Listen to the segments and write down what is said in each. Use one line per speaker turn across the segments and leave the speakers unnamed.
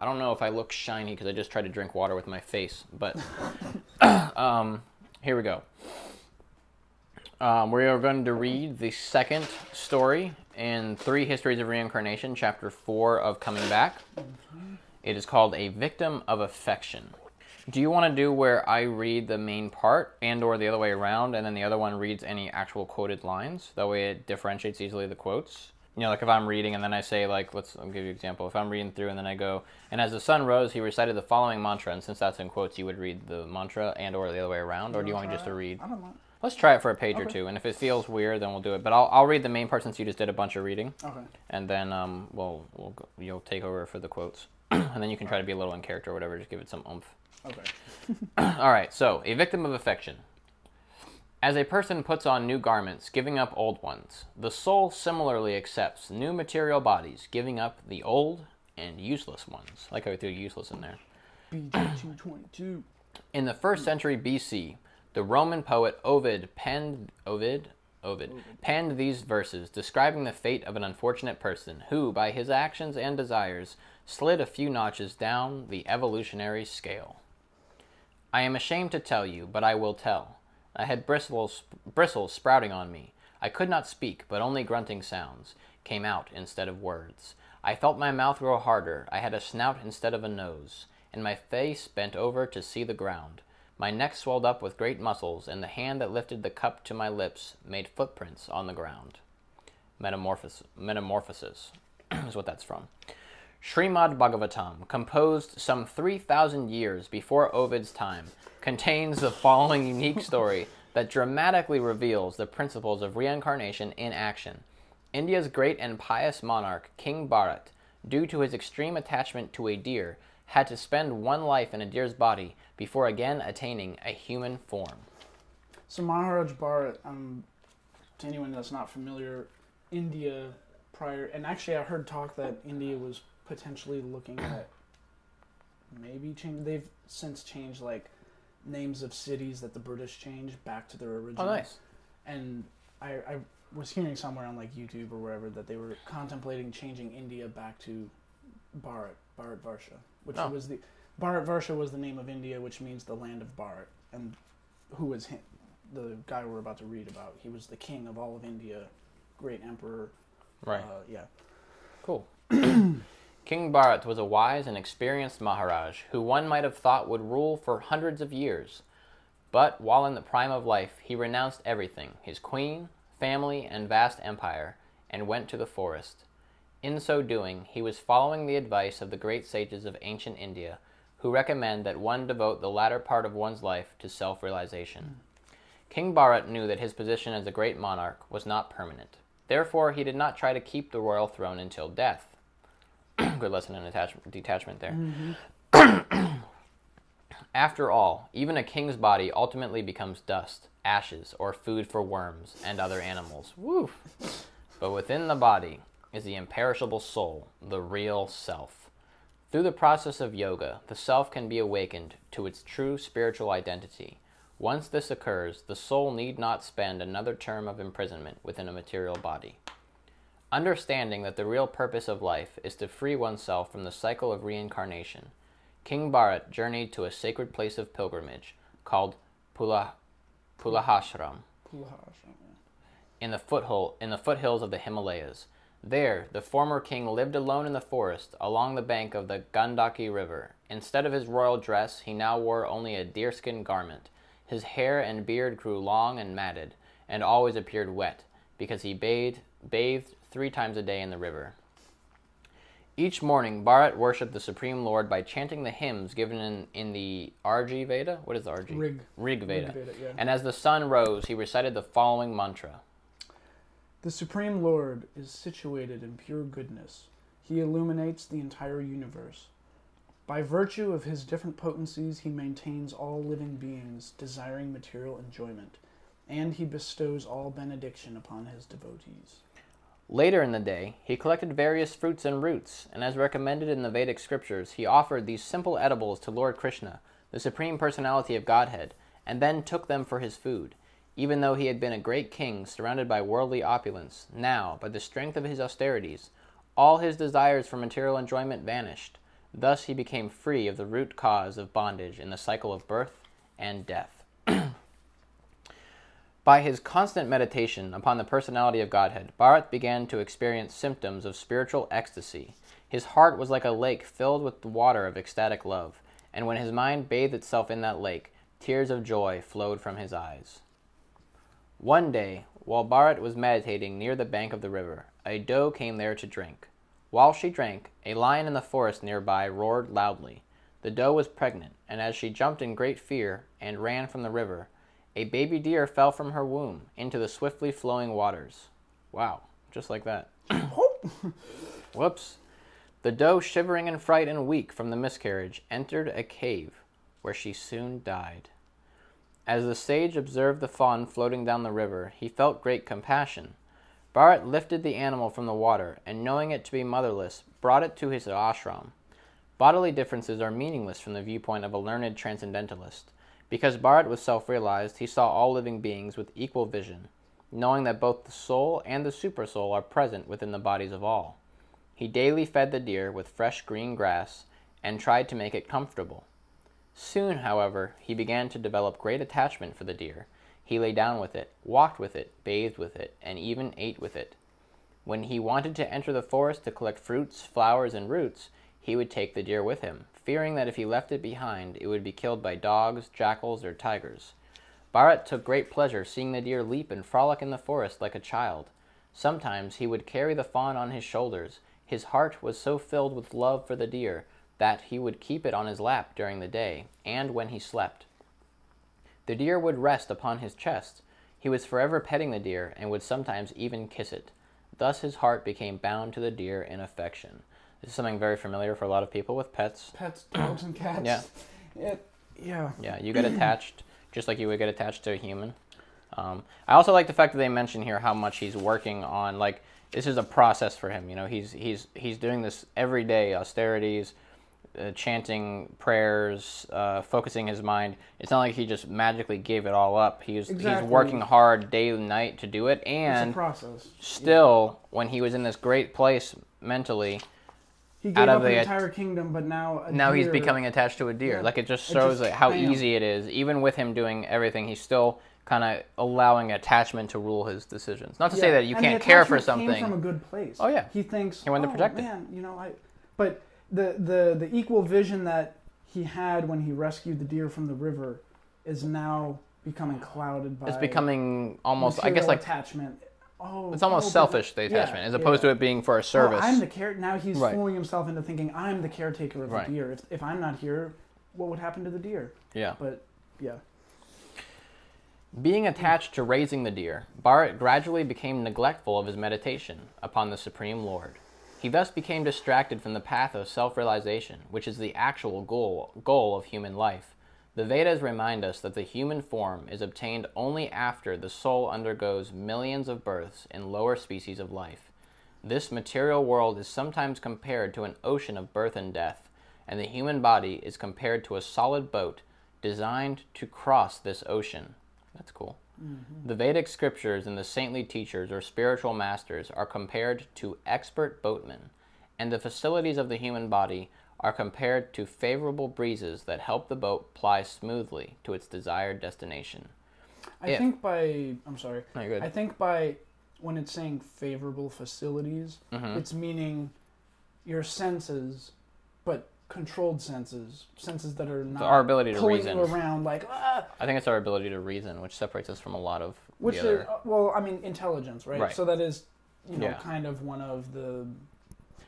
I don't know if I look shiny because I just tried to drink water with my face, but um, here we go. Um, we are going to read the second story in Three Histories of Reincarnation, chapter 4 of Coming Back. It is called A Victim of Affection. Do you want to do where I read the main part and or the other way around and then the other one reads any actual quoted lines? That way it differentiates easily the quotes. You know, like if I'm reading and then I say like let's I'll give you an example. If I'm reading through and then I go and as the sun rose he recited the following mantra and since that's in quotes you would read the mantra and or the other way around or do you want me just to read?
I don't know.
Let's try it for a page or two, and if it feels weird, then we'll do it. But I'll, I'll read the main part since you just did a bunch of reading,
Okay.
and then um, we'll, we'll go, you'll take over for the quotes, and then you can try to be a little in character or whatever. Just give it some oomph.
Okay.
All right. So, a victim of affection. As a person puts on new garments, giving up old ones, the soul similarly accepts new material bodies, giving up the old and useless ones. Like how we threw useless in there.
Twenty two.
In the first century BC, the Roman poet Ovid penned Ovid Ovid penned these verses describing the fate of an unfortunate person who, by his actions and desires, slid a few notches down the evolutionary scale. I am ashamed to tell you, but I will tell. I had bristles, bristles sprouting on me. I could not speak, but only grunting sounds came out instead of words. I felt my mouth grow harder. I had a snout instead of a nose, and my face bent over to see the ground. My neck swelled up with great muscles, and the hand that lifted the cup to my lips made footprints on the ground. Metamorphosis, metamorphosis is what that's from. Srimad Bhagavatam, composed some 3,000 years before Ovid's time, contains the following unique story that dramatically reveals the principles of reincarnation in action. India's great and pious monarch, King Bharat, due to his extreme attachment to a deer, had to spend one life in a deer's body before again attaining a human form.
So Maharaj Bharat, um, to anyone that's not familiar, India prior, and actually I heard talk that India was potentially looking at maybe change. They've since changed like names of cities that the British changed back to their original.
Oh, nice.
And I, I was hearing somewhere on like YouTube or wherever that they were contemplating changing India back to Bharat, Bharat Varsha, which
Oh.
was the Bharat Varsha was the name of India, which means the land of Bharat, and who was him, the guy we're about to read about. He was the king of all of India, great emperor.
Right.
Uh, yeah.
Cool. King Bharat was a wise and experienced Maharaj who one might have thought would rule for hundreds of years. But while in the prime of life, he renounced everything his queen, family, and vast empire and went to the forest. In so doing, he was following the advice of the great sages of ancient India, who recommend that one devote the latter part of one's life to self realization. King Bharat knew that his position as a great monarch was not permanent. Therefore, he did not try to keep the royal throne until death. Good lesson in attachment, detachment there. Mm-hmm. After all, even a king's body ultimately becomes dust, ashes, or food for worms and other animals. Woof! But within the body is the imperishable soul, the real self. Through the process of yoga, the self can be awakened to its true spiritual identity. Once this occurs, the soul need not spend another term of imprisonment within a material body. Understanding that the real purpose of life is to free oneself from the cycle of reincarnation, King Bharat journeyed to a sacred place of pilgrimage called Pula, Pulahashram in the foothole in the foothills of the Himalayas. There, the former king lived alone in the forest along the bank of the Gandaki River. Instead of his royal dress, he now wore only a deerskin garment. His hair and beard grew long and matted, and always appeared wet, because he bathed bathed three times a day in the river. Each morning, Bharat worshipped the Supreme Lord by chanting the hymns given in, in the Arji Veda. What is the Arji?
Rig.
Rig Veda.
Rig Veda, yeah.
And as the sun rose, he recited the following mantra.
The Supreme Lord is situated in pure goodness. He illuminates the entire universe. By virtue of his different potencies, he maintains all living beings desiring material enjoyment, and he bestows all benediction upon his devotees.
Later in the day, he collected various fruits and roots, and as recommended in the Vedic scriptures, he offered these simple edibles to Lord Krishna, the Supreme Personality of Godhead, and then took them for his food. Even though he had been a great king surrounded by worldly opulence, now, by the strength of his austerities, all his desires for material enjoyment vanished. Thus he became free of the root cause of bondage in the cycle of birth and death. By his constant meditation upon the personality of Godhead, Bharat began to experience symptoms of spiritual ecstasy. His heart was like a lake filled with the water of ecstatic love, and when his mind bathed itself in that lake, tears of joy flowed from his eyes. One day, while Bharat was meditating near the bank of the river, a doe came there to drink. While she drank, a lion in the forest nearby roared loudly. The doe was pregnant, and as she jumped in great fear and ran from the river, a baby deer fell from her womb into the swiftly flowing waters. Wow, just like that. Whoops. The doe, shivering in fright and weak from the miscarriage, entered a cave, where she soon died. As the sage observed the fawn floating down the river, he felt great compassion. Bharat lifted the animal from the water, and knowing it to be motherless, brought it to his ashram. Bodily differences are meaningless from the viewpoint of a learned transcendentalist. Because Bharat was self realized, he saw all living beings with equal vision, knowing that both the soul and the supersoul are present within the bodies of all. He daily fed the deer with fresh green grass and tried to make it comfortable. Soon, however, he began to develop great attachment for the deer. He lay down with it, walked with it, bathed with it, and even ate with it. When he wanted to enter the forest to collect fruits, flowers, and roots, he would take the deer with him, fearing that if he left it behind, it would be killed by dogs, jackals, or tigers. Bharat took great pleasure seeing the deer leap and frolic in the forest like a child. Sometimes he would carry the fawn on his shoulders. His heart was so filled with love for the deer that he would keep it on his lap during the day and when he slept. The deer would rest upon his chest. He was forever petting the deer and would sometimes even kiss it. Thus his heart became bound to the deer in affection. This is something very familiar for a lot of people with pets.
Pets, dogs, and cats.
Yeah.
It, yeah.
Yeah, you get attached just like you would get attached to a human. Um, I also like the fact that they mention here how much he's working on. Like this is a process for him. You know, he's he's he's doing this every day, austerities, uh, chanting prayers, uh, focusing his mind. It's not like he just magically gave it all up. He's
Exactly.
he's working hard day and night to do it,
It's
and
a process.
still, when he was in this great place mentally,
He
out
gave
of
up
the-
the entire kingdom, but now
now he's becoming attached to a deer.
Yeah.
Like it just
It
shows
just-
like how
bam.
easy it is. Even with him doing everything, he's still kind of allowing attachment to rule his decisions. Not to say that you
and
can't care for something.
Came from a good place.
Oh, yeah.
He thinks
He wanted to
"Oh,
protect it."
man, You know, I. But the the the equal vision that he had when he rescued the deer from the river is now becoming clouded by.
it's becoming almost, I guess, like
attachment. Oh,
it's almost
oh,
selfish the
yeah,
attachment, as opposed
yeah.
to it being for a service.
I'm the care. Now he's
Right.
fooling himself into thinking I'm the caretaker of
Right.
the deer. If, if I'm not here, what would happen to the deer?
yeah.
But yeah,
Being attached to raising the deer, Bharat gradually became neglectful of his meditation upon the Supreme Lord. He thus became distracted from the path of self realization, which is the actual goal, goal of human life. The Vedas remind us that the human form is obtained only after the soul undergoes millions of births in lower species of life. This material world is sometimes compared to an ocean of birth and death, and the human body is compared to a solid boat designed to cross this ocean. That's cool. Mm-hmm. The Vedic scriptures and the saintly teachers or spiritual masters are compared to expert boatmen, and the facilities of the human body are compared to favorable breezes that help the boat ply smoothly to its desired destination.
I
If-
think by I'm sorry.
No, you're good.
I think by when it's saying favorable facilities,
Mhm.
it's meaning your senses, but controlled senses, senses that are not
our ability to reason.
around like ah,
I think it's our ability to reason, which separates us from a lot of
which
the
is
other.
uh, well, I mean intelligence, right?
Right.
So that is you know
Yeah.
kind of one of the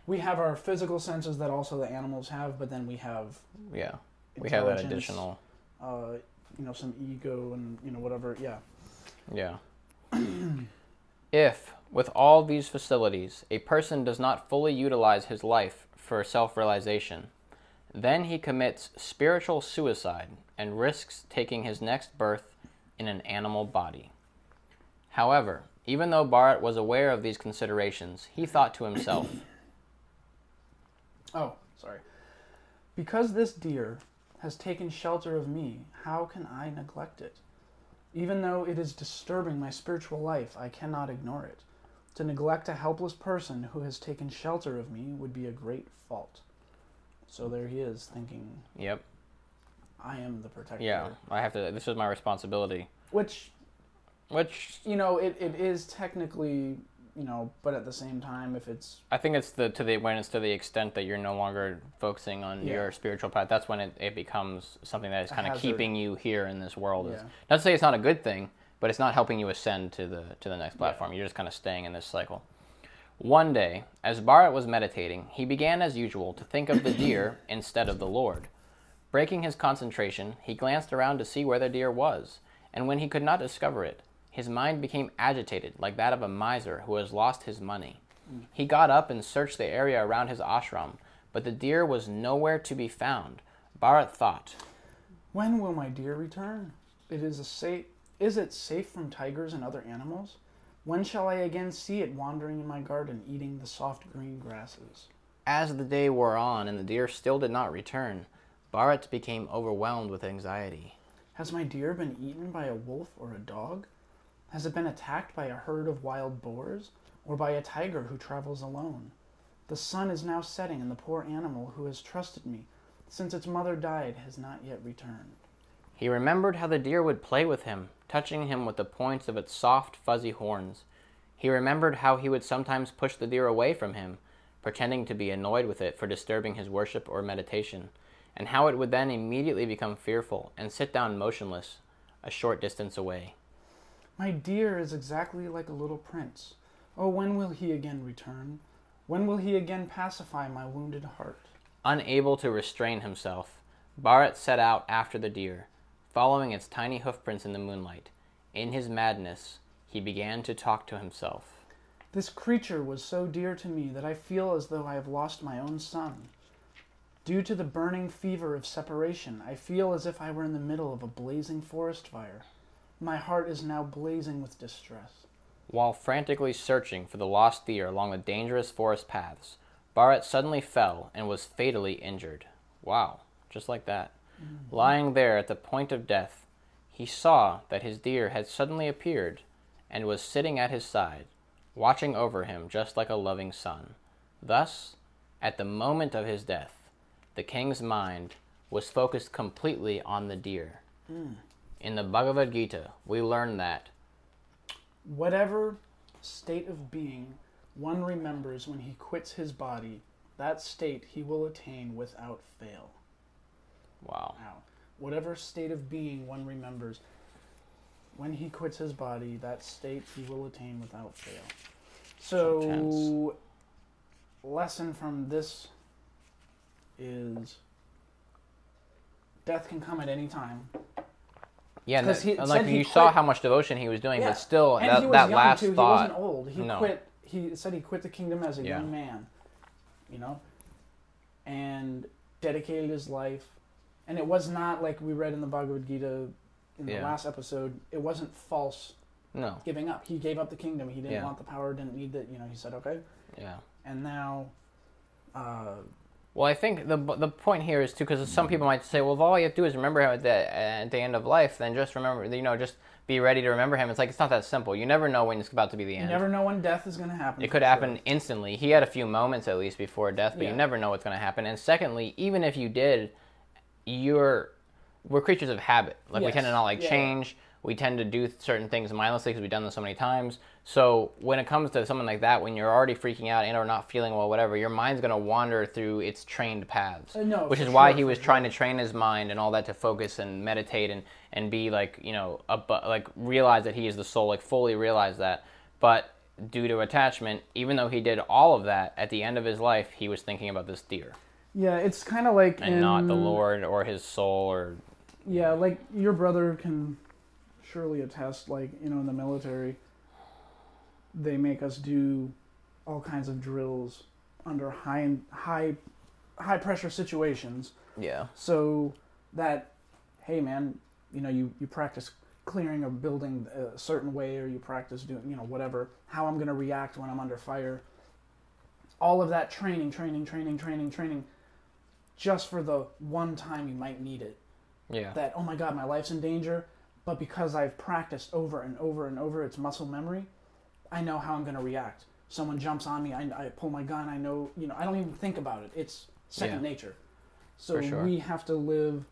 we have our physical senses that also the animals have, but then we have
yeah, we have that additional.
uh, you know, some ego and you know whatever. Yeah.
Yeah. if, with all these facilities, a person does not fully utilize his life for self realization, then he commits spiritual suicide and risks taking his next birth in an animal body. However, even though Bharat was aware of these considerations, he thought to himself,
Oh, sorry. Because this deer has taken shelter of me, how can I neglect it? Even though it is disturbing my spiritual life, I cannot ignore it. To neglect a helpless person who has taken shelter of me would be a great fault. So there he is thinking,
Yep.
I am the protector.
Yeah. I have to. This is my responsibility.
Which,
Which
you know, it, it is technically, you know, but at the same time, if it's,
I think it's the to the when it's to the extent that you're no longer focusing on
Yeah.
your spiritual path. That's when it, it becomes something that is kind of keeping you here in this world. It's-
Yeah.
Not to say it's not a good thing, but it's not helping you ascend to the to the next
Yeah.
platform. You're just kind of staying in this cycle. One day, as Bharat was meditating, he began as usual to think of the deer instead of the Lord. Breaking his concentration, he glanced around to see where the deer was, and when he could not discover it, his mind became agitated like that of a miser who has lost his money. He got up and searched the area around his ashram, but the deer was nowhere to be found. Bharat thought,
when will my deer return? It is a safe. Is it safe from tigers and other animals? When shall I again see it wandering in my garden, eating the soft green grasses?
As the day wore on and the deer still did not return, Bharat became overwhelmed with anxiety.
Has my deer been eaten by a wolf or a dog? Has it been attacked by a herd of wild boars or by a tiger who travels alone? The sun is now setting, and the poor animal who has trusted me since its mother died has not yet returned.
He remembered how the deer would play with him, touching him with the points of its soft, fuzzy horns. He remembered how he would sometimes push the deer away from him, pretending to be annoyed with it for disturbing his worship or meditation, and how it would then immediately become fearful and sit down motionless a short distance away.
My deer is exactly like a little prince. Oh, when will he again return? When will he again pacify my wounded heart?
Unable to restrain himself, Bharat set out after the deer, following its tiny hoofprints in the moonlight. In his madness, he began to talk to himself.
This creature was so dear to me that I feel as though I have lost my own son. Due to the burning fever of separation, I feel as if I were in the middle of a blazing forest fire. My heart is now blazing with distress.
While frantically searching for the lost deer along the dangerous forest paths, Bharat suddenly fell and was fatally injured. Wow, just like that. Mm-hmm. Lying there at the point of death, he saw that his deer had suddenly appeared and was sitting at his side, watching over him just like a loving son. Thus, at the moment of his death, the king's mind was focused completely on the deer. Hmm. In the Bhagavad Gita, we learn that
Whatever state of being one remembers when he quits his body, that state he will attain without fail.
wow.
Wow. Whatever state of being one remembers, when he quits his body, that state he will attain without fail. So, lesson from this is death can come at any time.
Yeah, and,
'Cause
that-
he
like
said he
you saw
quit-
how much devotion he was doing,
Yeah.
but still,
And
that, that last
too.
thought.
He wasn't old. He
no.
quit. He said he quit the kingdom as a
Yeah.
young man, you know, and dedicated his life. And it was not like we read in the Bhagavad Gita in the
Yeah.
last episode. It wasn't false
No,
giving up. He gave up the kingdom. He didn't want the power. Didn't need it. You know. He said, "Okay."
yeah.
And now, uh,
Well, I think the the point here is too because some people might say, well, if all you have to do is remember him at the at the end of life, then just remember, you know, just be ready to remember him. It's like it's not that simple. You never know when it's about to be the end.
you never know when death is going to happen.
It could
sure.
happen instantly. He had a few moments at least before death, but
Yeah.
you never know what's going to happen. And secondly, even if you did, you're we're creatures of habit. Like we tend to not like
yeah.
change. We tend to do certain things mindlessly because we've done this so many times. So when it comes to something like that, when you're already freaking out and or not feeling well, whatever, your mind's going to wander through its trained paths.
Uh, no,
which is why
sure,
he
for
was
sure.
trying to train his mind and all that to focus and meditate and and be like you know like realize that he is the soul, like fully realize that. But due to attachment, even though he did all of that, at the end of his life, he was thinking about this deer
Yeah, it's kind of like
and
in,
not the Lord or his soul or
Yeah, like your brother can surely attest. Like you know, in the military, they make us do all kinds of drills under high high high pressure situations.
yeah,
So that, hey man, you know, you you practice clearing a building a certain way, or you practice doing you know whatever how I'm gonna react when I'm under fire. All of that training, training, training, training, training, just for the one time you might need it
yeah,
that oh my god my life's in danger but because i've practiced over and over and over it's muscle memory i know how i'm going to react someone jumps on me I, I pull my gun i know you know i don't even think about it it's second
Yeah.
nature So
sure.
we have to live.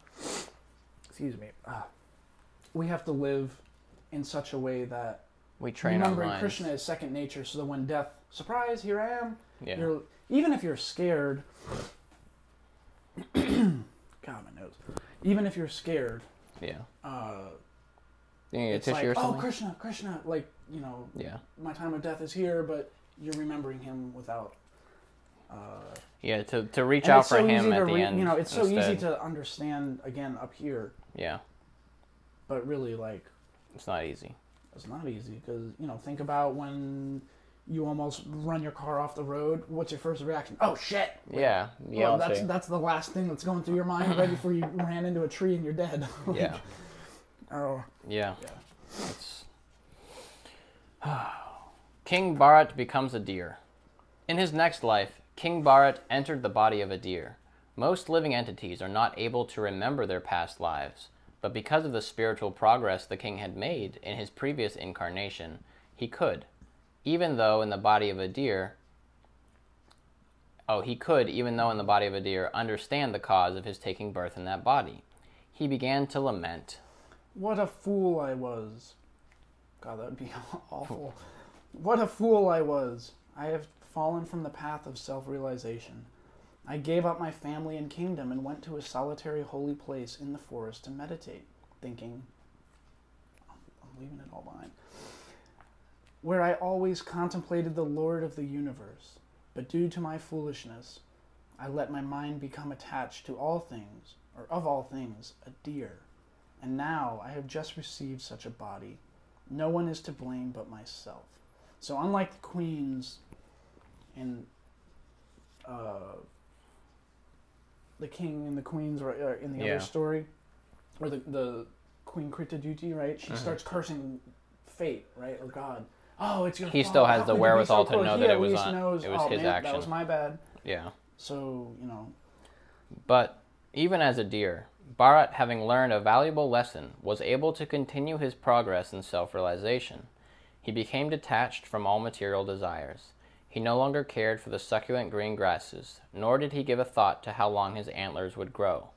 Excuse me. ah, we have to live in such a way that
We train
remembering
minds.
Krishna is second nature. So that when death, surprise, here I am.
Yeah.
You're even if you're scared. God, my nose. Even if you're scared,
yeah.
uh,
You need a
it's
tissue
like,
or
oh. Krishna, Krishna, like you know,
yeah.
my time of death is here, but you're remembering him without. Uh,
Yeah, to, to reach out for
so
him at
to
the
re-
end.
You know, it's so easy to understand again up here,
Yeah,
but really, like,
it's not easy.
it's not easy because you know, think about when you almost run your car off the road. What's your first reaction? Oh shit!
Yeah, yeah.
well, that's that's the last thing that's going through your mind right before you ran into a tree and you're dead. Like,
yeah,
Oh.
yeah.
Yeah.
King Bharat becomes a deer. In his next life, King Bharat entered the body of a deer. Most living entities are not able to remember their past lives, but because of the spiritual progress the king had made in his previous incarnation, he could, even though in the body of a deer. Oh, he could, even though in the body of a deer, understand the cause of his taking birth in that body. He began to lament.
What a fool I was. God, that would be awful. What a fool I was. I have fallen from the path of self realization. I gave up my family and kingdom and went to a solitary holy place in the forest to meditate, thinking, I'm leaving it all behind, where I always contemplated the Lord of the universe. But due to my foolishness, I let my mind become attached to all things, or of all things, a deer. And now I have just received such a body. No one is to blame but myself. So, unlike the queens and uh, the king and the queens, or uh, in the
Yeah.
other story, or the, the Queen Kritadyuti, right? She
Mhm.
starts cursing fate, right, or God. Oh, it's your
He
fault.
still has
How
the
could you be
wherewithal
so
to know that it was on-
knows,
it was
oh,
his
man, That was my bad.
Yeah.
So you know,
But even as a deer, Bharat, having learned a valuable lesson, was able to continue his progress in self realization. He became detached from all material desires. He no longer cared for the succulent green grasses, nor did he give a thought to how long his antlers would grow.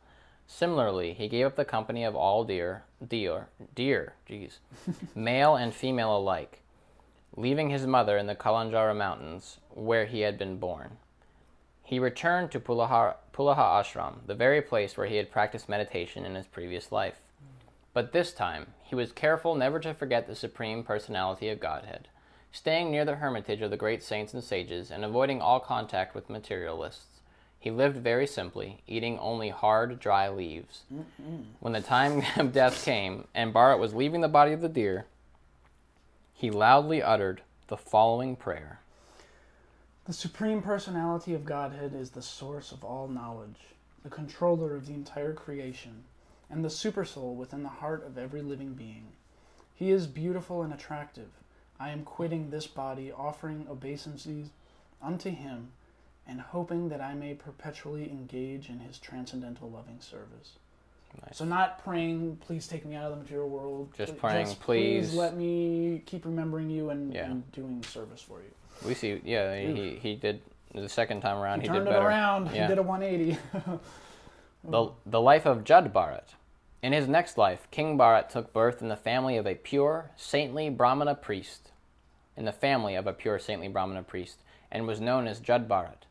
Similarly, he gave up the company of all deer, deer, deer, jeez, male and female alike, leaving his mother in the Kalanjara Mountains, where he had been born. He returned to Pulaha, Pulaha Ashram, the very place where he had practiced meditation in his previous life. But this time, he was careful never to forget the Supreme Personality of Godhead, staying near the hermitage of the great saints and sages and avoiding all contact with materialists. He lived very simply, eating only hard, dry leaves. When the time of death came and Bharat was leaving the body of the deer, he loudly uttered the following prayer.
The Supreme Personality of Godhead is the source of all knowledge, the controller of the entire creation, and the supersoul within the heart of every living being. He is beautiful and attractive. I am quitting this body, offering obeisances unto him, and hoping that I may perpetually engage in his transcendental loving service.
Nice.
So, not praying, please take me out of the material world.
Just praying,
please
"Please."
let me keep remembering you and,
Yeah.
and doing service for you.
We see, yeah, he, he did the second time around.
he
He,
turned
did
it
better.
around.
Yeah.
He did a 180.
The, the life of Jud Bharat. In his next life, King Bharat took birth in the family of a pure, saintly Brahmana priest, in the family of a pure, saintly Brahmana priest, and was known as Jud Bharat.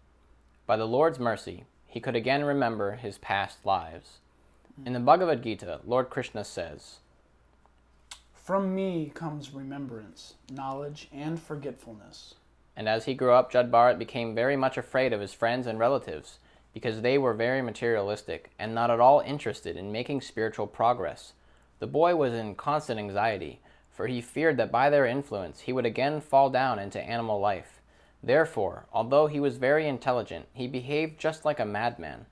By the Lord's mercy, he could again remember his past lives. In the Bhagavad Gita, Lord Krishna says,
From me comes remembrance, knowledge, and forgetfulness.
And as he grew up, Jud Bharat became very much afraid of his friends and relatives because they were very materialistic and not at all interested in making spiritual progress. The boy was in constant anxiety, for he feared that by their influence he would again fall down into animal life. Therefore, although he was very intelligent, he behaved just like a madman.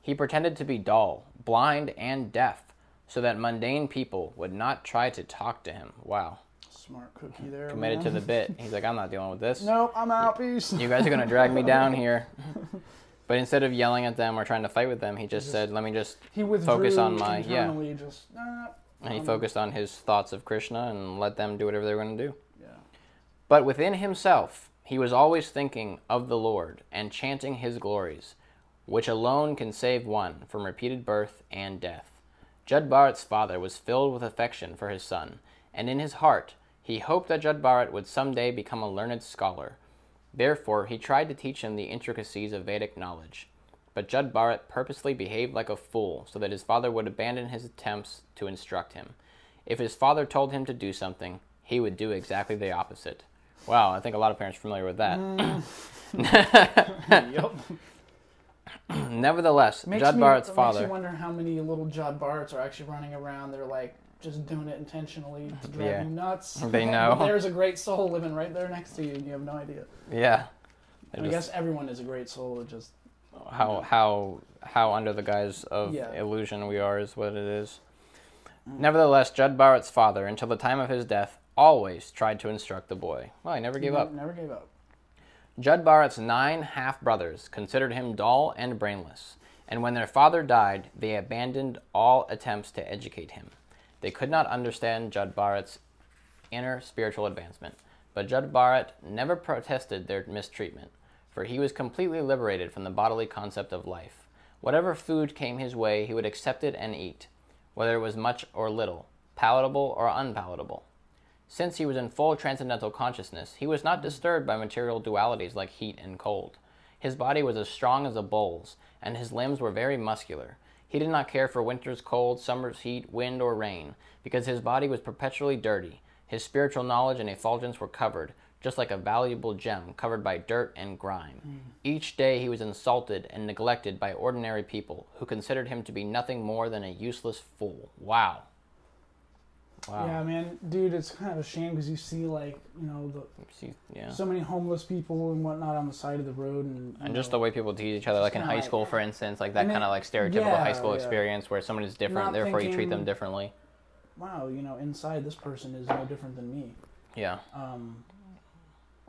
He pretended to be dull, blind, and deaf, so that mundane people would not try to talk to him. Wow.
Smart cookie there.
Committed to the bit. He's like, I'm not dealing with this.
Nope, I'm out. Peace.
You guys are gonna drag me down here. But instead of yelling at them or trying to fight with them, he just
just-
said, "Let me just."
He
Focus on my- yeah.
Just, uh,
And he
um,
focused on his thoughts of Krishna and let them do whatever they were gonna do.
Yeah.
But within himself, he was always thinking of the Lord and chanting his glories. which alone can save one from repeated birth and death. Jud Bharat's father was filled with affection for his son, and in his heart he hoped that Jud Bharat would someday become a learned scholar. Therefore, he tried to teach him the intricacies of Vedic knowledge. But Jud Bharat purposely behaved like a fool so that his father would abandon his attempts to instruct him. If his father told him to do something, he would do exactly the opposite. Wow, I think a lot of parents are familiar with that. Mm.
yep.
Nevertheless,
Makes
Jud
me,
father.
Makes you wonder how many little Judd Barts are actually running around. They're like just doing it intentionally to drive
Yeah.
you nuts.
They know.
But there's a great soul living right there next to you, and you have no idea.
Yeah.
I
They're
guess everyone is a great soul. It just
how how how under the guise of
Yeah.
illusion we are is what it is. Mm. Nevertheless, Jud Bharat's father, until the time of his death, always tried to instruct the boy. Well, he never gave up.
Never gave up.
Jud Bharat's nine half brothers considered him dull and brainless, and when their father died, they abandoned all attempts to educate him. They could not understand Jud Bharat's inner spiritual advancement, but Jud Bharat never protested their mistreatment, for he was completely liberated from the bodily concept of life. Whatever food came his way, he would accept it and eat, whether it was much or little, palatable or unpalatable. Since he was in full transcendental consciousness, he was not disturbed by material dualities like heat and cold. His body was as strong as a bull's, and his limbs were very muscular. He did not care for winter's cold, summer's heat, wind, or rain, because his body was perpetually dirty. His spiritual knowledge and effulgence were covered, just like a valuable gem covered by dirt and grime. Hmm. Each day he was insulted and neglected by ordinary people, who considered him to be nothing more than a useless fool. Wow. Wow.
Yeah, man, dude, it's kind of a shame because you see like you know the
See, yeah.
so many homeless people and whatnot on the side of the road, and
And just
know,
the way people treat each other, like in high
like-
school, for instance, like that kind of like stereotypical high school
yeah.
experience where someone is different,
Not
therefore you treat them differently.
wow, you know, inside this person is no different than me.
Yeah,
Um,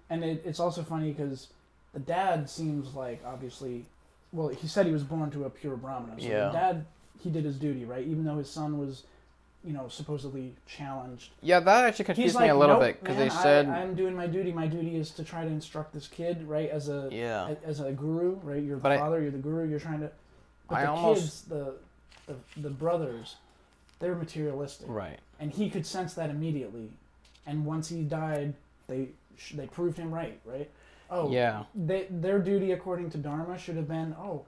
and it, it's also funny because the dad seems like obviously, well, he said he was born to a pure brahmana. So
Yeah.
the dad, he did his duty, right? Even though his son was, you know, supposedly challenged.
yeah, that actually confused
He's
me
like,
a little
nope,
bit because they said,
I, I'm doing my duty. My duty is to try to instruct this kid, right? As a
yeah,
as a guru, right? You're the
But I-
father. you're the guru. You're trying to. But
I
the
almost-
kids, the, the the brothers, they're materialistic,
right,
and he could sense that immediately. And once he died, they they proved him right, right? Oh,
yeah,
They, their duty, according to Dharma, should have been, oh,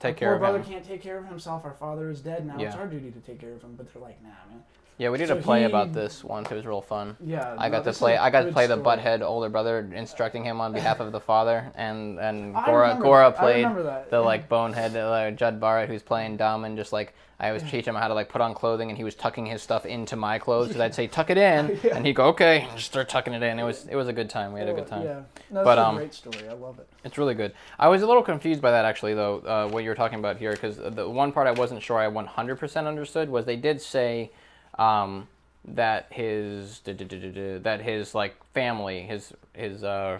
take
our
care of
brother can't take care of himself. Our father is dead. Now it's our duty to take care of him. But they're like, nah, man.
Yeah, we did
so
a play
he-
about this once. It was real fun.
Yeah,
I got to play. I got to play the
story.
butthead older brother, instructing him on behalf of the father, and and
I
Gora Gora
that.
Played the like bonehead uh, Jud Bharat who's playing dumb and just like I was teaching him how to like put on clothing and he was tucking his stuff into my clothes because I'd say tuck it in
Yeah.
and he'd go okay and just start tucking it in. It was it was a good time. We had a good time.
Yeah, no,
But,
that's
um,
a great story. I love it.
It's really good. I was a little confused by that actually, though, uh, what you were talking about here, because the one part I wasn't sure I 100% understood was they did say um, that his that his like family, his his uh,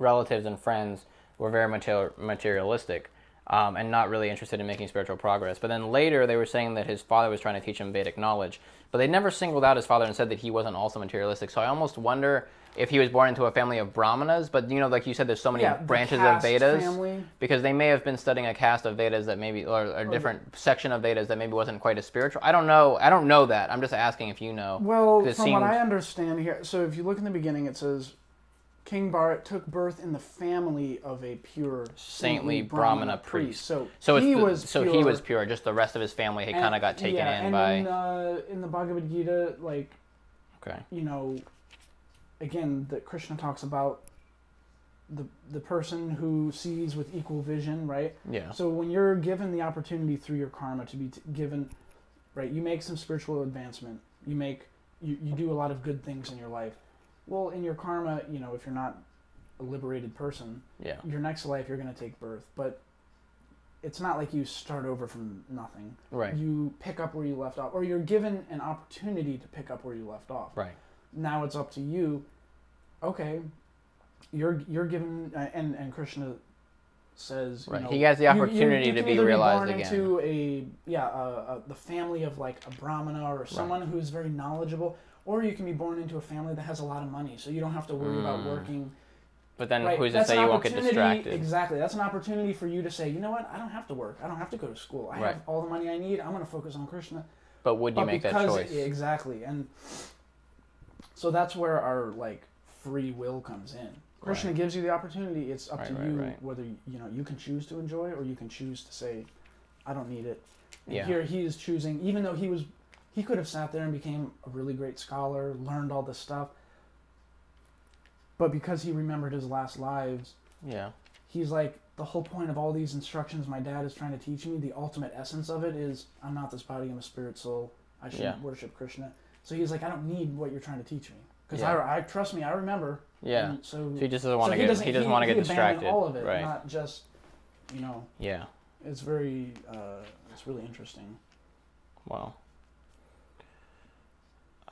relatives and friends were very material, materialistic. Um, and not really interested in making spiritual progress. But then later they were saying that his father was trying to teach him Vedic knowledge. But they never singled out his father and said that he wasn't also materialistic. So I almost wonder if he was born into a family of brahmanas. But you know, like you said, there's so many
Yeah,
branches of Vedas
family.
because they may have been studying a caste of Vedas that maybe or a different section of Vedas that maybe wasn't quite as spiritual. I don't know. I don't know that. I'm just asking if you know.
well from
seemed-
what I understand here, so if you look in the beginning, it says King Bharat took birth in the family of a pure
Saintly Brahmana priest.
So,
so
he
the-
was
so
pure,
he was pure. Just the rest of his family had kind of got taken
yeah,
in by.
in, uh, in the Bhagavad Gita, like
okay.
you know, again, that Krishna talks about the the person who sees with equal vision, right?
Yeah.
So when you're given the opportunity through your karma to be t- given, right, you make some spiritual advancement. You make you, you do a lot of good things in your life. Well, in your karma, you know, if you're not a liberated person,
Yeah.
your next life you're going to take birth, but it's not like you start over from nothing.
Right.
You pick up where you left off, or you're given an opportunity to pick up where you left off.
Right.
Now it's up to you. Okay, you're you're given, uh, and and Krishna says, you
Right.
know,
He has the
opportunity you-
you-
you
to
can
be realized
born
again.
Into a yeah, uh, uh, the family of like a brahmana or someone who's very knowledgeable, or you can be born into a family that has a lot of money, so you don't have to worry about
Mm.
working
But then
right?
who's to say you won't get distracted?
Exactly. That's an opportunity for you to say, you know what? I don't have to work. I don't have to go to school. I
Right.
have all the money I need. I'm going to focus on Krishna.
But would you
But
make that choice?
exactly, and so that's where our like free will comes in. Krishna
Right.
gives you the opportunity. It's up
Right,
to
right,
you whether you know you can choose to enjoy or you can choose to say, I don't need it. And
Yeah.
here he is choosing, even though he was, he could have sat there and became a really great scholar, learned all this stuff. But because he remembered his last lives,
yeah.
he's like the whole point of all these instructions my dad is trying to teach me the ultimate essence of it is i'm not this body i'm a spirit soul i shouldn't
Yeah.
worship krishna so he's like i don't need what you're trying to teach me because
Yeah.
I, I trust me i remember
Yeah.
and so,
So he just doesn't want
so
to get
doesn't
he doesn't want to get distracted.
all of it
right.
not just you know
yeah.
it's very uh, it's really interesting
Wow.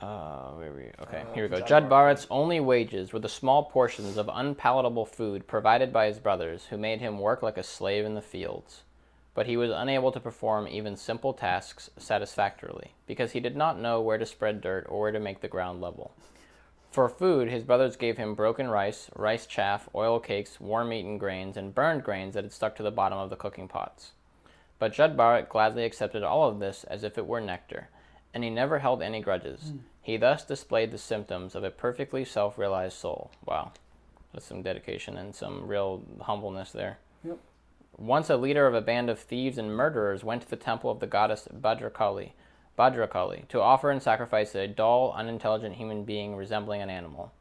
Uh, where we? Okay,
Uh,
here we go.
Judd Jud
Bharat's only wages were the small portions of unpalatable food provided by his brothers, who made him work like a slave in the fields. But he was unable to perform even simple tasks satisfactorily, because he did not know where to spread dirt or where to make the ground level. For food, his brothers gave him broken rice, rice chaff, oil cakes, worm eaten grains, and burned grains that had stuck to the bottom of the cooking pots. But Jud Bharat gladly accepted all of this as if it were nectar, and he never held any grudges. Hmm. He thus displayed the symptoms of a perfectly self realized soul. Wow. That's some dedication and some real humbleness there.
Yep.
Once a leader of a band of thieves and murderers went to the temple of the goddess Bhadrakali, Bhadrakali to offer and sacrifice a dull, unintelligent human being resembling an animal.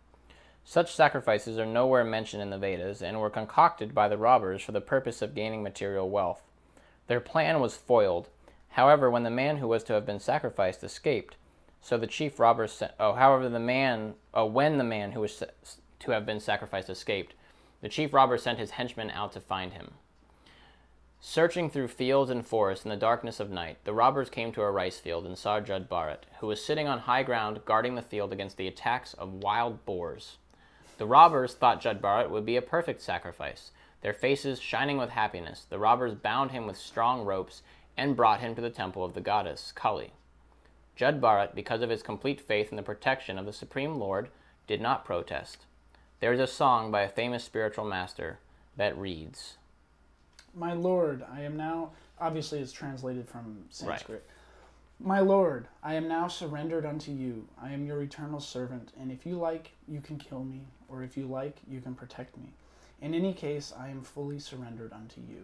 Such sacrifices are nowhere mentioned in the Vedas and were concocted by the robbers for the purpose of gaining material wealth. Their plan was foiled. However, when the man who was to have been sacrificed escaped, so the chief robbers sent. Oh, however, the man. Oh, when the man who was to have been sacrificed escaped, the chief robber sent his henchmen out to find him. Searching through fields and forests in the darkness of night, the robbers came to a rice field and saw Jud Bharat, who was sitting on high ground guarding the field against the attacks of wild boars. The robbers thought Jud Bharat would be a perfect sacrifice. Their faces shining with happiness, the robbers bound him with strong ropes and brought him to the temple of the goddess, Kali. Jud Bharat, because of his complete faith in the protection of the Supreme Lord, did not protest. There is a song by a famous spiritual master that reads
My Lord, I am now, obviously it's translated from Sanskrit. My Lord, I am now surrendered unto you. I am your eternal servant, and if you like, you can kill me, or if you like, you can protect me. In any case, I am fully surrendered unto you.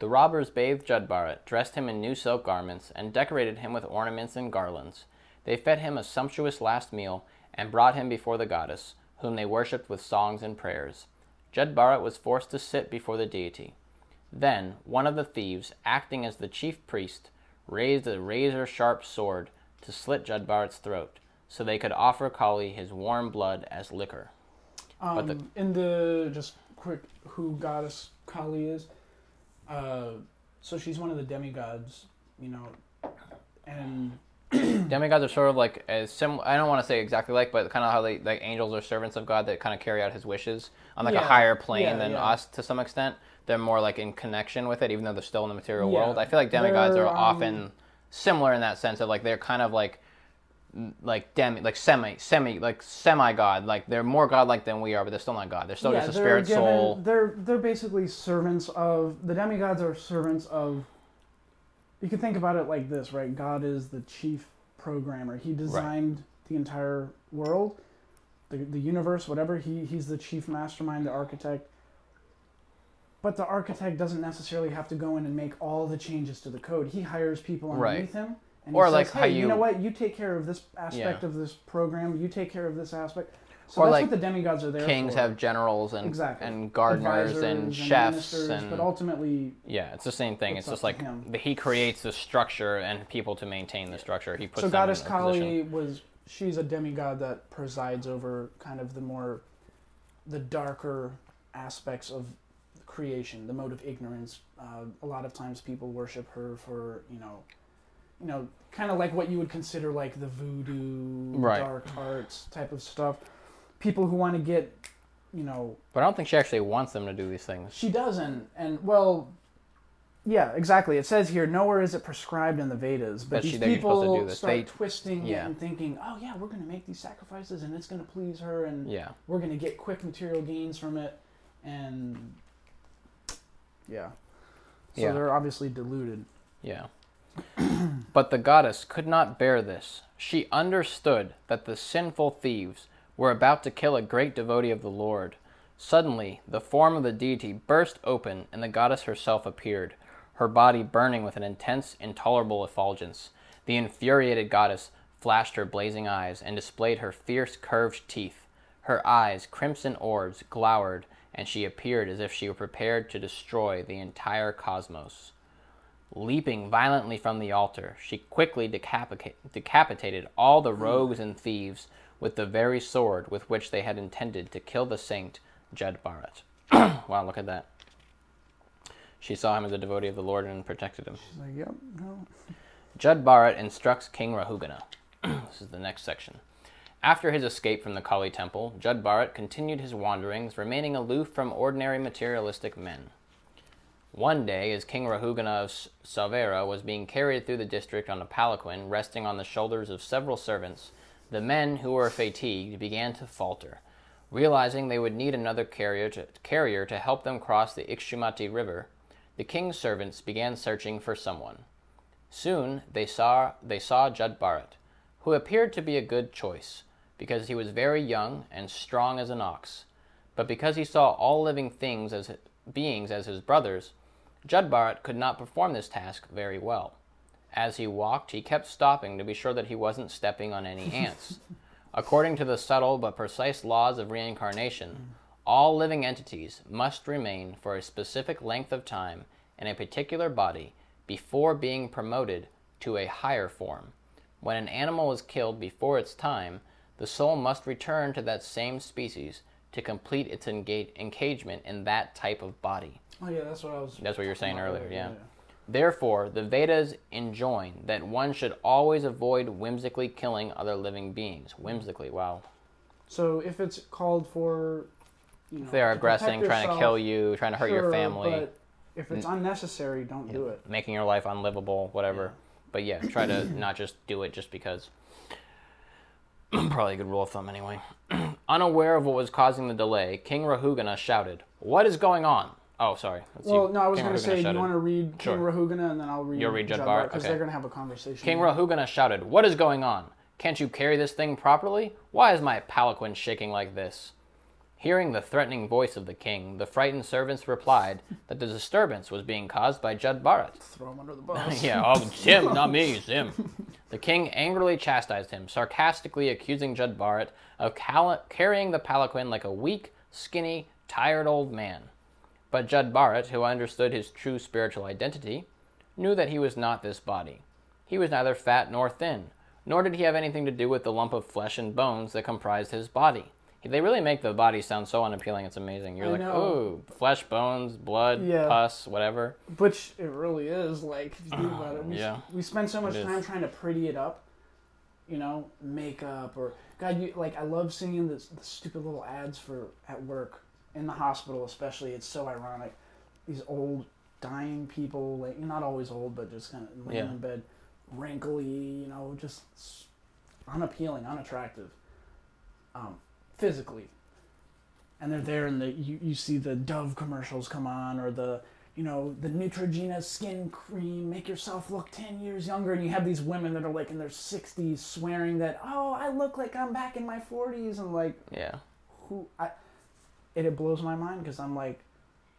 The robbers bathed Jud Bharat, dressed him in new silk garments, and decorated him with ornaments and garlands. They fed him a sumptuous last meal and brought him before the goddess, whom they worshipped with songs and prayers. Jud Bharat was forced to sit before the deity. Then one of the thieves, acting as the chief priest, raised a razor sharp sword to slit Jud Bharat's throat, so they could offer Kali his warm blood as liquor.
Um,
But the-
in the just quick who goddess Kali is, uh, so she's one of the demigods, you know, and
Demigods are sort of like as sim. I don't want to say exactly like, but kind of how they like angels are servants of God that kind of carry out His wishes on like a higher plane
Yeah,
than
yeah.
us to some extent. They're more like in connection with it, even though they're still in the material
Yeah.
world. I feel like demigods
They're,
are
um,
often similar in that sense of like they're kind of like like demi like semi semi like semi god like they're more godlike than we are but they're still not god they're still
yeah,
just a spirit
given-
soul
They're they're basically servants of the demigods are servants of. You can think about it like this, right? God is the chief programmer. He designed the entire world, the the universe, whatever. He he's the chief mastermind, the architect. But the architect doesn't necessarily have to go in and make all the changes to the code. He hires people
Right.
underneath him. And
Or
he
like
says,
how
hey, you
you-
know what? You take care of this aspect
Yeah.
of this program. You take care of this aspect. So
Or
that's
like
what the demigods are there
kings
for
have generals and
Exactly.
and gardeners
advisors
and chefs
ministers,
and
but ultimately
Yeah, it's the same thing.
It's
It's, just like
him.
he creates the structure and people to maintain the structure. He puts
so goddess
in a position.
kali was she's a demigod that presides over kind of the more the darker aspects of creation the mode of ignorance uh, a lot of times people worship her for you know you know kind of like what you would consider like the voodoo
Right.
dark arts type of stuff people who want to get you know
But I don't think she actually wants them to do these things.
She doesn't, and well, yeah, exactly. It says here nowhere is it prescribed in the Vedas, but
she-
these
to
people
do this.
start
They-
twisting
yeah.
and thinking, "Oh yeah, we're going to make these sacrifices, and it's going to please her, and
Yeah,
we're going to get quick material gains from it." and yeah. So
Yeah.
they're obviously deluded.
Yeah. but the goddess could not bear this. She understood that the sinful thieves were about to kill a great devotee of the Lord. Suddenly, the form of the deity burst open, and the goddess herself appeared, her body burning with an intense, intolerable effulgence. The infuriated goddess flashed her blazing eyes and displayed her fierce, curved teeth. Her eyes, crimson orbs, glowered, and she appeared as if she were prepared to destroy the entire cosmos. Leaping violently from the altar, she quickly decapitated all the rogues and thieves with the very sword with which they had intended to kill the saint Jud Bharat. wow, look at that. She saw him as a devotee of the Lord and protected him.
She's like, yep, no.
Jud Bharat instructs King Rahugana. this is the next section. After his escape from the Kali temple, Jud Bharat continued his wanderings, remaining aloof from ordinary materialistic men. One day, as King Rahugana of Sauvira was being carried through the district on a palanquin resting on the shoulders of several servants, the men who were fatigued began to falter. Realizing they would need another carrier to, carrier to help them cross the Ikshumati River, the king's servants began searching for someone. Soon they saw they saw Jud Bharat, who appeared to be a good choice, because he was very young and strong as an ox. But because he saw all living things as beings as his brothers, Jud Bharat could not perform this task very well. As he walked, he kept stopping to be sure that he wasn't stepping on any ants. According to the subtle but precise laws of reincarnation, all living entities must remain for a specific length of time in a particular body before being promoted to a higher form. When an animal is killed before its time, the soul must return to that same species to complete its enga- engagement in that type of body.
Oh yeah, that's what I was.
That's what you were saying earlier, yeah. Therefore, the Vedas enjoin that one should always avoid whimsically killing other living beings. Whimsically, wow.
So if it's called for, you know,
If they're aggressing, trying to kill you, trying to hurt your family,
But if it's unnecessary, don't do it.
making your life unlivable, whatever. But yeah, try to not just do it just because. Probably a good rule of thumb anyway. Unaware of what was causing the delay, King Rahugana shouted, What is going on? Oh, sorry. That's
Well,
you.
no, I was going to say,
shouted.
you want to read
Sure.
King Rahugana and then I'll read
You'll read Jud
Jud because
Okay.
they're going to have a conversation.
King Rahugana shouted, What is going on? Can't you carry this thing properly? Why is my palanquin shaking like this? Hearing the threatening voice of the king, the frightened servants replied that the disturbance was being caused by Jud Bharat.
Throw him under the bus.
yeah, oh, him, not me, him. The king angrily chastised him, sarcastically accusing Jud Bharat of cal- carrying the palanquin like a weak, skinny, tired old man. But Jud Bharat, who understood his true spiritual identity, knew that he was not this body. He was neither fat nor thin, nor did he have anything to do with the lump of flesh and bones that comprised his body. They really make the body sound so unappealing, it's amazing. You're
I
like,
know.
ooh, flesh, bones, blood,
Yeah.
pus, whatever.
Which it really is. Like, if you think about it, we,
Yeah.
we spend so much
It is.
time trying to pretty it up. You know, makeup or God, you like. I love seeing this, the stupid little ads for at work in the hospital, especially. It's so ironic. These old dying people, like not always old, but just kind of laying
Yeah.
in bed, wrinkly. You know, just unappealing, unattractive, um, physically. And they're there, and the you, you see the Dove commercials come on, or the you know, the Neutrogena skin cream, make yourself look 10 years younger. And you have these women that are like in their 60s swearing that, oh, I look like I'm back in my 40s. And like,
Yeah.
who, I, it, it blows my mind because I'm like,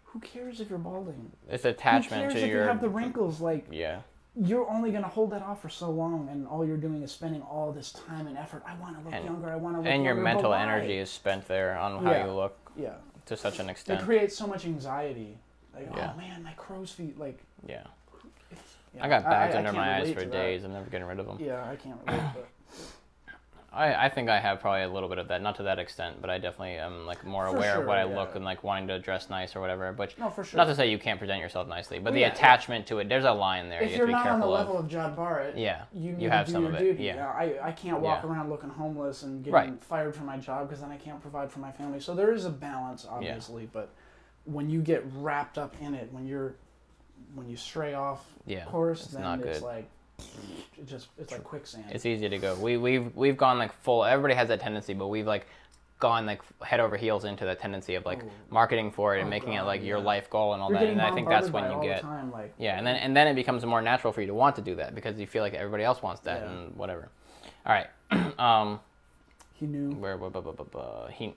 who cares if you're balding?
It's attachment Who
cares
to
if
your.
you have the wrinkles? Like,
Yeah.
You're only going to hold that off for so long. And all you're doing is spending all this time and effort. I want to look
And-
younger. I want to look
And your
younger, but
mental energy is spent there on how
Yeah.
you look
Yeah.
to such an extent, It
creates so much anxiety. Like, oh
Yeah.
oh man, my crow's feet. Like,
yeah.
yeah,
I got bags
I
under
can't
my eyes for days. I'm never getting rid of them.
Yeah, I can't relate. But
I, I think I have probably a little bit of that, not to that extent, but I definitely am like more
For
aware
sure,
of what I
yeah.
look and like wanting to dress nice or whatever. But
no, for sure.
not to say you can't present yourself nicely, but
Well,
the
yeah, yeah.
attachment to it, there's a line there
if
you
you're
have to be
not on the level
of.
of John Barrett,
Yeah.
you
you have
do
some
your
of it,
duty.
yeah.
I, I can't walk
Yeah.
around looking homeless and getting
Right.
fired from my job because then I can't provide for my family. So there is a balance, obviously, but when you get wrapped up in it, when you're when you stray off
Yeah,
course,
it's
then it's
good.
like it just it's like quicksand.
It's easy to go. We we've we've gone like full. Everybody has that tendency, but we've like gone like head over heels into the tendency of like marketing for it and
Oh,
making it
God,
like your life goal and all
You're
that. And I think that's when you
it
get
the time, like
yeah, and then and then it becomes more natural for you to want to do that because you feel like everybody else wants that
Yeah.
and whatever. All right, um,
he knew.
where blah, blah, blah, blah, blah. he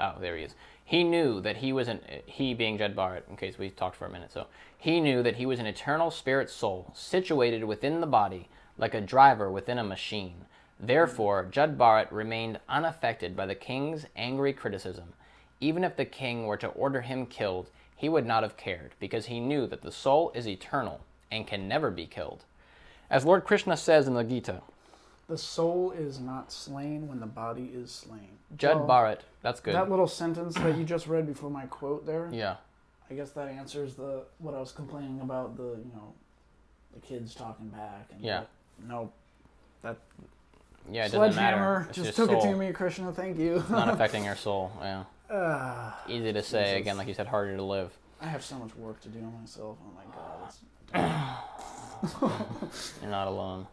oh there he is he knew that he was an he being Jud Bharat in case we talked for a minute so he knew that he was an eternal spirit soul situated within the body like a driver within a machine. Therefore Jud Bharat remained unaffected by the king's angry criticism. Even if the king were to order him killed he would not have cared because he knew that the soul is eternal and can never be killed. As lord krishna says in the gita
The soul is not slain when the body is slain.
jud
Well,
Bharat that's good
That little sentence that you just read before my quote there,
yeah
I guess that answers the what I was complaining about the you know the kids talking back and
Yeah.
the- no that
yeah it doesn't matter
sledgehammer just
your
took it to me, Krishna. Thank you.
not affecting your soul. Yeah,
Ah,
easy to say again, like you said, harder to live.
I have so much work to do on myself. Oh my god. It's,
You're not alone.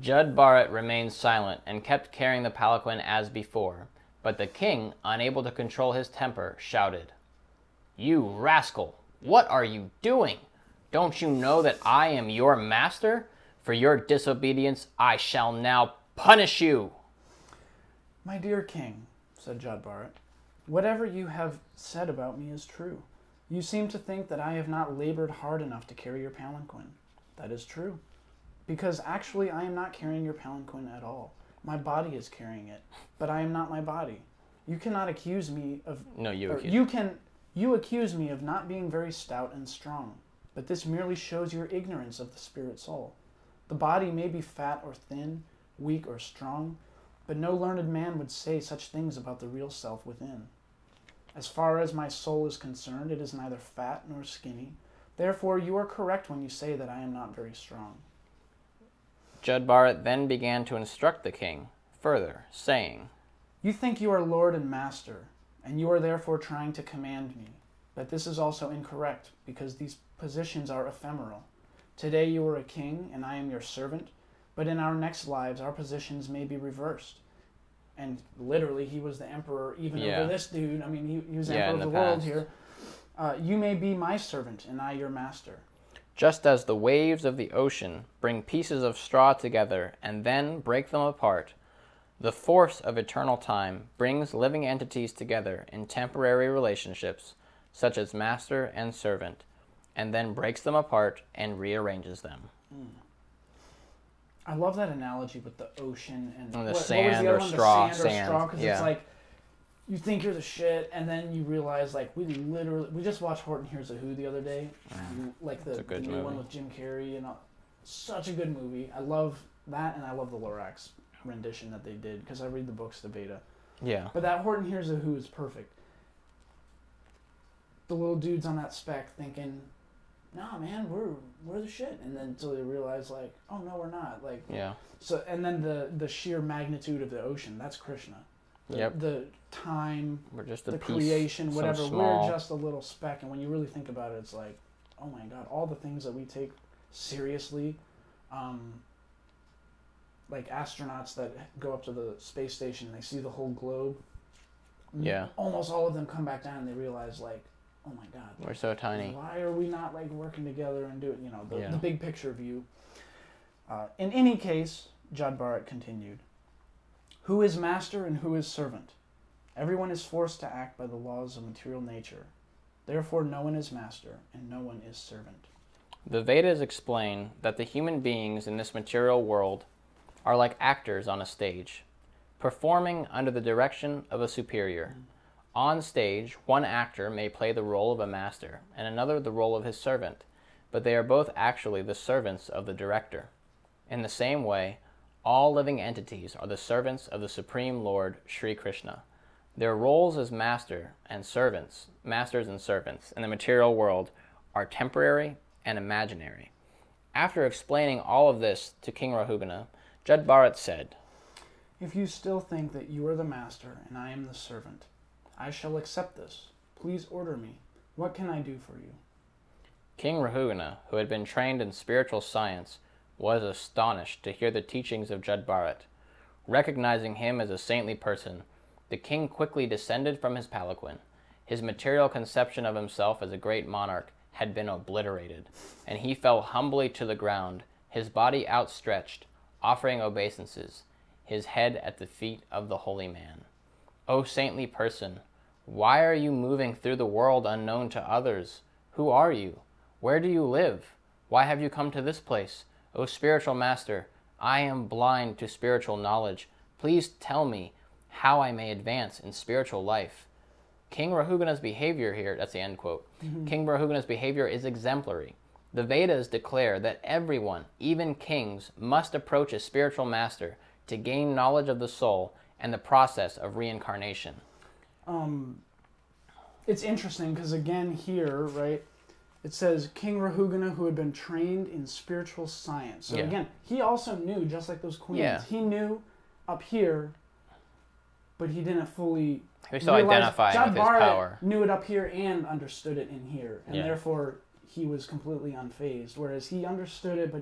Jud Bharat remained silent and kept carrying the palanquin as before, but the king, unable to control his temper, shouted, "You rascal! What are you doing? Don't you know that I am your master? For your disobedience, I shall now punish you."
My dear king, said Jud Bharat, whatever you have said about me is true. You seem to think that I have not labored hard enough to carry your palanquin. That is true. Because actually, I am not carrying your palanquin at all. My body is carrying it, but I am not my body. You cannot accuse me of.
No, you. accuse-
you can. You accuse me of not being very stout and strong, but this merely shows your ignorance of the spirit soul. The body may be fat or thin, weak or strong, but no learned man would say such things about the real self within. As far as my soul is concerned, it is neither fat nor skinny. Therefore, you are correct when you say that I am not very strong.
Bharat then began to instruct the king further, saying,
You think you are Lord and Master, and you are therefore trying to command me. But this is also incorrect, because these positions are ephemeral. Today you are a king, and I am your servant, but in our next lives our positions may be reversed. And literally, he was the emperor even
Yeah.
over this dude. I mean, he, he was
Yeah,
emperor of
the
the, world here. Uh, you may be my servant, and I your master.
Just as the waves of the ocean bring pieces of straw together and then break them apart, the force of eternal time brings living entities together in temporary relationships, such as master and servant, and then breaks them apart and rearranges them. Hmm.
I love that analogy with the ocean and,
And the
what, what
sand
the
or
one?
straw,
The sand, or
sand,
straw, because
yeah.
it's like you think you're the shit, and then you realize like we literally we just watched Horton Hears a Who the other day, You- like the, the new one with Jim Carrey and all. such a good movie. I love that, and I love the Lorax rendition that they did because I read the books, the beta.
Yeah.
But that Horton Hears a Who is perfect. The little dudes on that spec thinking, "Nah, man, we're we're the shit," and then until they realize like, "Oh no, we're not." Like
Yeah.
so, and then the the sheer magnitude of the ocean. That's Krishna. The,
Yep.
The time,
We're just
the
piece.
creation, whatever.
small-
We're just a little speck, and when you really think about it, it's like, oh my god, all the things that we take seriously, um, like astronauts that go up to the space station and they see the whole globe.
Yeah.
Almost all of them come back down and they realize like, oh my god,
We're so tiny.
why are we not like working together and doing you know the,
Yeah.
the big picture view? Uh, in any case, Jud Barrett continued, "Who is master and who is servant? Everyone is forced to act by the laws of material nature. Therefore, no one is master and no one is servant."
The Vedas explain that the human beings in this material world are like actors on a stage, performing under the direction of a superior. On stage, one actor may play the role of a master and another the role of his servant, but they are both actually the servants of the director. In the same way, all living entities are the servants of the Supreme Lord Sri Krishna. Their roles as master and servants, masters and servants in the material world are temporary and imaginary. After explaining all of this to King Rahugana, Jud Bharat said,
If you still think that you are the master and I am the servant, I shall accept this. Please order me. What can I do for you?
King Rahugana, who had been trained in spiritual science, was astonished to hear the teachings of Jud. Recognizing him as a saintly person, The king quickly descended from his palanquin. His material conception of himself as a great monarch had been obliterated, and he fell humbly to the ground, his body outstretched, offering obeisances, his head at the feet of the holy man. O saintly person, why are you moving through the world unknown to others? Who are you? Where do you live? Why have you come to this place? O spiritual master, I am blind to spiritual knowledge. Please tell me how I may advance in spiritual life. King Rahugana's behavior here, that's the end quote. King Rahugana's behavior is exemplary. The Vedas declare that everyone, even kings, must approach a spiritual master to gain knowledge of the soul and the process of reincarnation.
Um, it's interesting because again here, right? It says King Rahugana, who had been trained in spiritual science. So
Yeah.
again, he also knew, just like those queens,
Yeah.
he knew up here, but he didn't fully.
He still
realize-
identifying
John
with his power.
Knew it up here and understood it in here, and
Yeah.
therefore he was completely unfazed. Whereas he understood it, but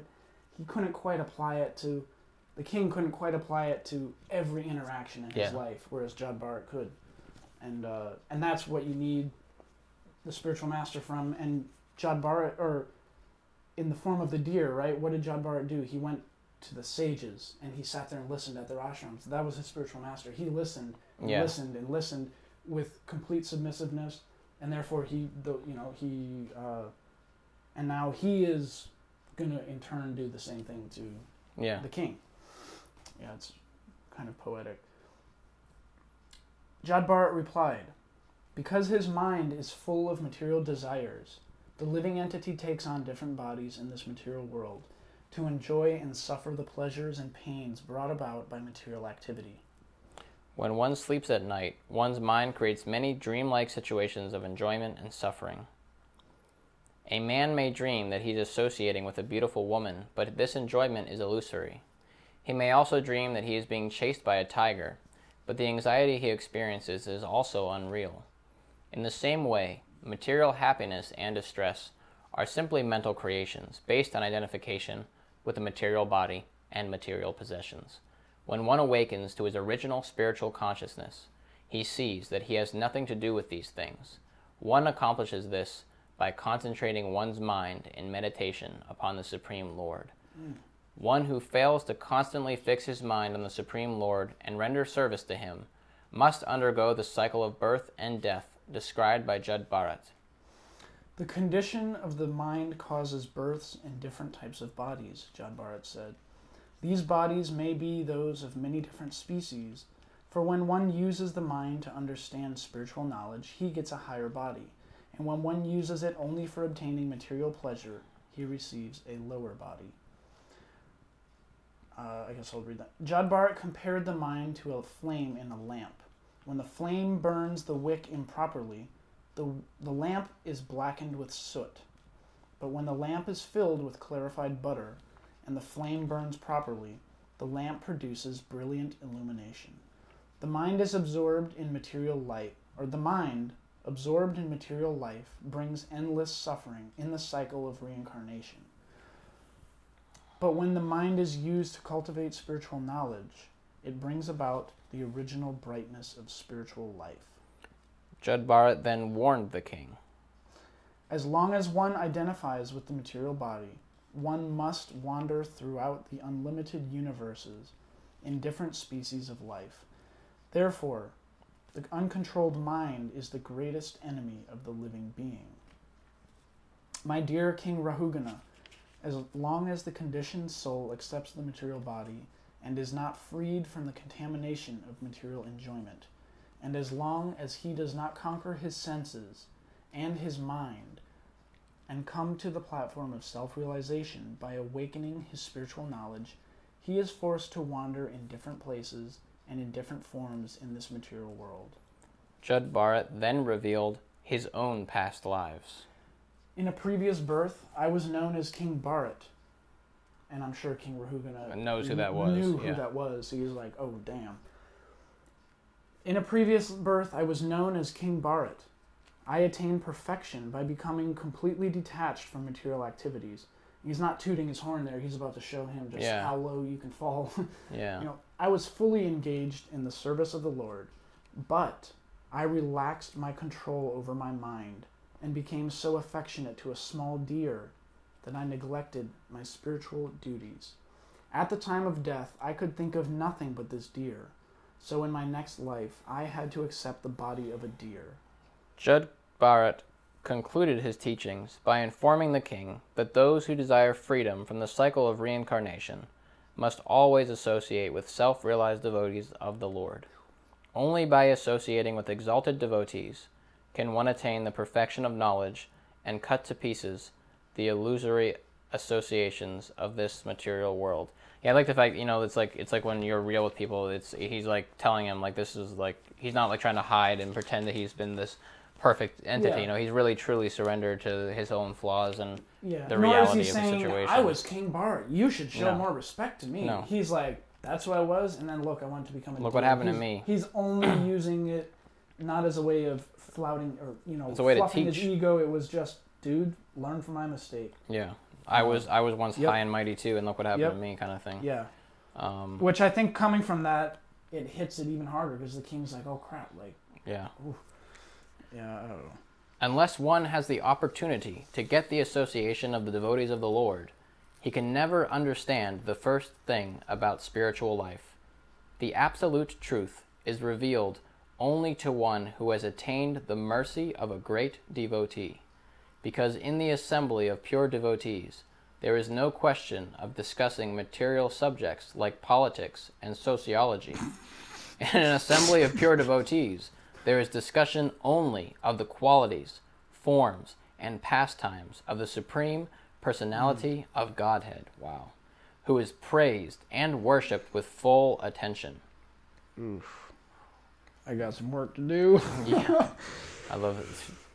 he couldn't quite apply it to. The king couldn't quite apply it to every interaction in his life, whereas Jud Bharat could, and uh, and that's what you need the spiritual master from. And Jud Bharat, or in the form of the deer, right? What did Jud Bharat do? He went to the sages and he sat there and listened at their ashrams. That was his spiritual master. He listened, and
Yeah.
listened, and listened with complete submissiveness, and therefore he, the you know he, uh, and now he is gonna in turn do the same thing to
Yeah.
the king. Yeah, it's kind of poetic. Jud Bharat replied, Because his mind is full of material desires, the living entity takes on different bodies in this material world to enjoy and suffer the pleasures and pains brought about by material activity.
When one sleeps at night, one's mind creates many dreamlike situations of enjoyment and suffering. A man may dream that he's associating with a beautiful woman, but this enjoyment is illusory. He may also dream that he is being chased by a tiger, but the anxiety he experiences is also unreal. In the same way, material happiness and distress are simply mental creations based on identification with the material body and material possessions. When one awakens to his original spiritual consciousness, he sees that he has nothing to do with these things. One accomplishes this by concentrating one's mind in meditation upon the Supreme Lord. One who fails to constantly fix his mind on the Supreme Lord and render service to him must undergo the cycle of birth and death described by Jud Bharat.
The condition of the mind causes births in different types of bodies, Jud Bharat said. These bodies may be those of many different species, for when one uses the mind to understand spiritual knowledge, he gets a higher body, and when one uses it only for obtaining material pleasure, he receives a lower body. Uh, I guess I'll read that. Jud Bharat compared the mind to a flame in a lamp. When the flame burns the wick improperly, the, the lamp is blackened with soot. But when the lamp is filled with clarified butter and the flame burns properly, the lamp produces brilliant illumination. The mind is absorbed in material light, or the mind, absorbed in material life, brings endless suffering in the cycle of reincarnation. But when the mind is used to cultivate spiritual knowledge, it brings about the original brightness of spiritual life.
Jud Bharat then warned the king.
As long as one identifies with the material body, one must wander throughout the unlimited universes in different species of life. Therefore, the uncontrolled mind is the greatest enemy of the living being. My dear King Rahugana, as long as the conditioned soul accepts the material body and is not freed from the contamination of material enjoyment, and as long as he does not conquer his senses and his mind and come to the platform of self realization by awakening his spiritual knowledge, he is forced to wander in different places and in different forms in this material world.
Jud Bharat then revealed his own past lives.
In a previous birth, I was known as King Bharat. And I'm sure King Rahugana uh,
Knows who that was,
Knew
yeah.
who that was. He was like, "Oh, damn." In a previous birth, I was known as King Bharat. I attained perfection by becoming completely detached from material activities. He's not tooting his horn there. He's about to show him just
Yeah.
how low you can fall.
Yeah.
you know, I was fully engaged in the service of the Lord, But I relaxed my control over my mind and became so affectionate to a small deer that I neglected my spiritual duties. At the time of death, I could think of nothing but this deer. So in my next life, I had to accept the body of a deer.
Jud Bharat concluded his teachings by informing the king that those who desire freedom from the cycle of reincarnation must always associate with self realized devotees of the Lord. Only by associating with exalted devotees can one attain the perfection of knowledge and cut to pieces the illusory associations of this material world. Yeah, I like the fact you know it's like it's like when you're real with people. It's he's like telling him like this is like he's not like trying to hide and pretend that he's been this perfect entity.
Yeah.
You know, he's really truly surrendered to his own flaws and
Yeah.
the
Nor
reality of the situation.
I was King Bart. You should show
No.
more respect to me.
No.
He's like, that's what I was, and then look, I wanted to become a
Look what
deer."
happened to me.
He's only using it not as a way of flouting or you know
It's a way to
fluffing his
teach.
ego. It was just, dude, learn from my mistake.
yeah. I was I was once
Yep.
high and mighty too, and look what happened
Yep.
to me, kind of thing.
Yeah.
Um,
Which I think coming from that, it hits it even harder because the king's like, oh crap, like,
yeah.
yeah, oh.
Unless one has the opportunity to get the association of the devotees of the Lord, he can never understand the first thing about spiritual life. The absolute truth is revealed only to one who has attained the mercy of a great devotee, because in the assembly of pure devotees there is no question of discussing material subjects like politics and sociology. In an assembly of pure devotees, there is discussion only of the qualities, forms, and pastimes of the Supreme Personality of Godhead. Wow. Who is praised and worshipped with full attention.
I got some work to do.
Yeah. I love it.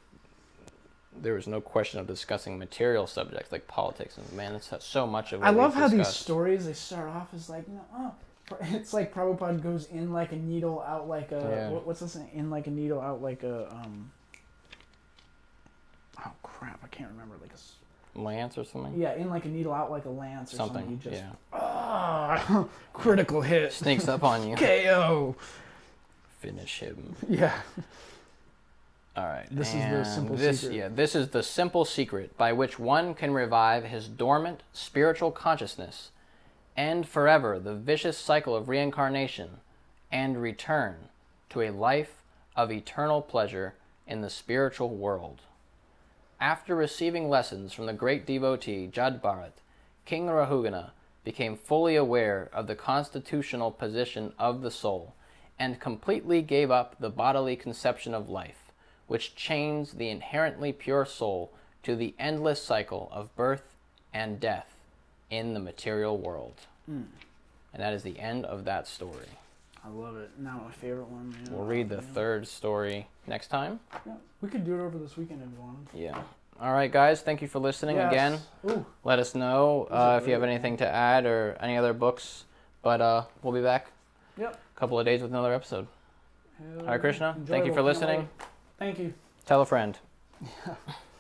There is no question of discussing material subjects like politics, and man, it's so much of. What
I love how these stories they start off as like, oh, it's like Prabhupada goes in like a needle, out like a
Yeah.
what, what's this? In like a needle, out like a um. Oh crap! I can't remember. Like a
Lance or something.
yeah, in like a needle, out like a lance or something.
something.
Just
yeah.
ah, critical hit,
Sneaks up on you.
KO.
Finish him.
Yeah,
All right.
This is the simple
this,
secret.
Yeah, this is the simple secret by which one can revive his dormant spiritual consciousness, end forever the vicious cycle of reincarnation, and return to a life of eternal pleasure in the spiritual world. After receiving lessons from the great devotee Jud Bharat, King Rahugana became fully aware of the constitutional position of the soul and completely gave up the bodily conception of life, which chains the inherently pure soul to the endless cycle of birth and death in the material world. And that is the end of that story.
I love it. Now my favorite one. Man.
We'll read the
Yeah.
third story next time.
Yeah, we could do it over this weekend if you wanted.
Yeah. All right, guys. Thank you for listening
Yes.
again.
Ooh,
Let us know uh, if you have anything to add or any other books. But uh, we'll be back
Yep.
a couple of days with another episode.
hell
Hare
yeah.
Krishna. Thank you for listening.
Wait. Thank you.
Tell a friend.